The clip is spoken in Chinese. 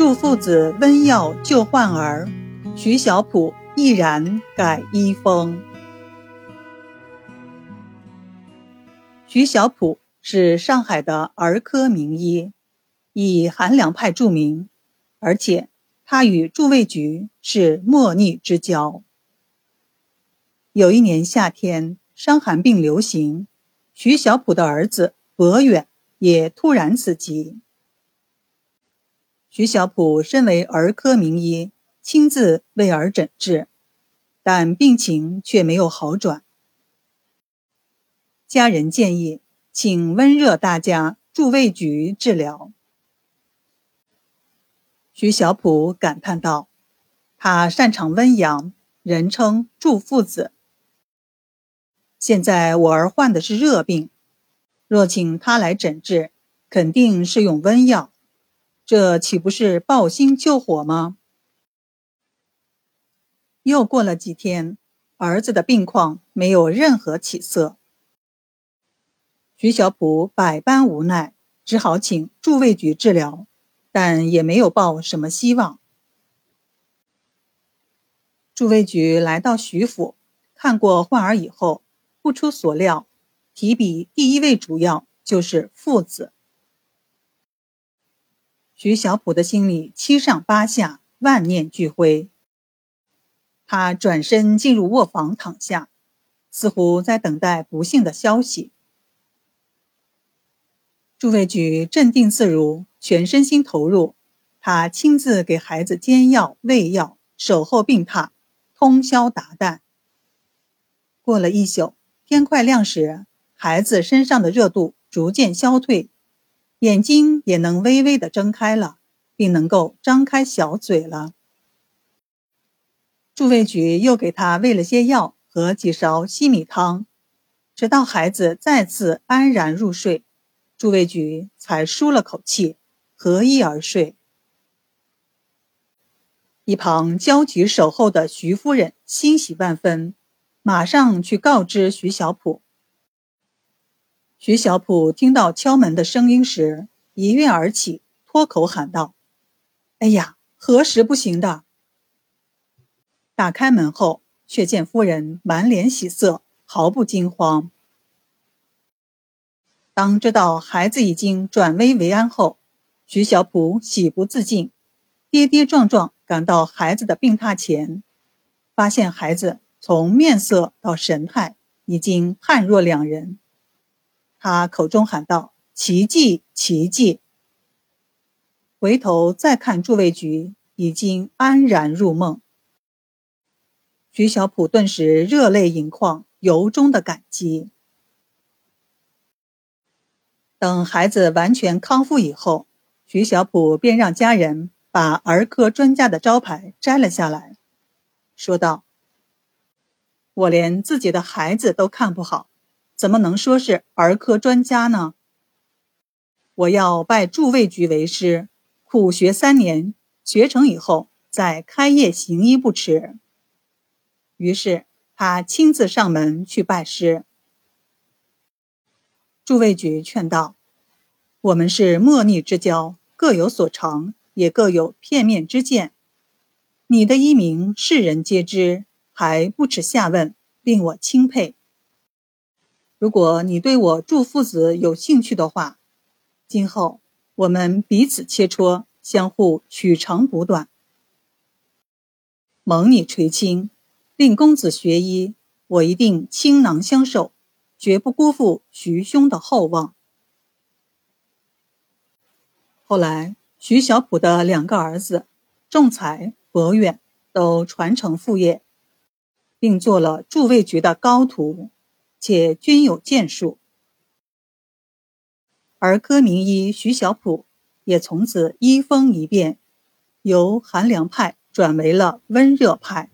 祝父子温药救患儿，徐小普毅然改医风。徐小普是上海的儿科名医，以韩良派著名，而且他与祝卫局是莫逆之交。有一年夏天，伤寒病流行，徐小普的儿子伯远也突然死疾。徐小普身为儿科名医，亲自为儿诊治，但病情却没有好转。家人建议请温热大家助卫局治疗。徐小普感叹道：“他擅长温阳，人称祝父子。现在我儿患的是热病，若请他来诊治，肯定是用温药。”这岂不是抱薪救火吗？又过了几天，儿子的病况没有任何起色。徐小普百般无奈，只好请驻卫局治疗，但也没有抱什么希望。驻卫局来到徐府，看过患儿以后，不出所料，提笔第一位主要就是父子。徐小普的心里七上八下，万念俱灰。他转身进入卧房躺下，似乎在等待不幸的消息。朱卫举镇定自如，全身心投入。他亲自给孩子煎药、喂药，守候病榻，通宵达旦。过了一宿，天快亮时，孩子身上的热度逐渐消退。眼睛也能微微的睁开了，并能够张开小嘴了。助卫局又给他喂了些药和几勺稀米汤，直到孩子再次安然入睡，助卫局才舒了口气，合衣而睡。一旁焦急守候的徐夫人欣喜万分，马上去告知徐小普。徐小普听到敲门的声音时，一跃而起，脱口喊道：“哎呀，何时不行的？”打开门后，却见夫人满脸喜色，毫不惊慌。当知道孩子已经转危为安后，徐小普喜不自禁，跌跌撞撞赶到孩子的病榻前，发现孩子从面色到神态已经判若两人。他口中喊道：“奇迹，奇迹！”回头再看助卫局，已经安然入梦。徐小普顿时热泪盈眶，由衷的感激。等孩子完全康复以后，徐小普便让家人把儿科专家的招牌摘了下来，说道：“我连自己的孩子都看不好。”怎么能说是儿科专家呢？我要拜助卫局为师，苦学三年，学成以后再开业行医不迟。于是他亲自上门去拜师。助卫局劝道：“我们是莫逆之交，各有所长，也各有片面之见。你的医名世人皆知，还不耻下问，令我钦佩。”如果你对我祝父子有兴趣的话，今后我们彼此切磋，相互取长补短。蒙你垂青，令公子学医，我一定倾囊相授，绝不辜负徐兄的厚望。后来，徐小普的两个儿子仲才、博远都传承父业，并做了驻卫局的高徒。且均有建树，而歌名医徐小普也从此医风一变，由寒凉派转为了温热派。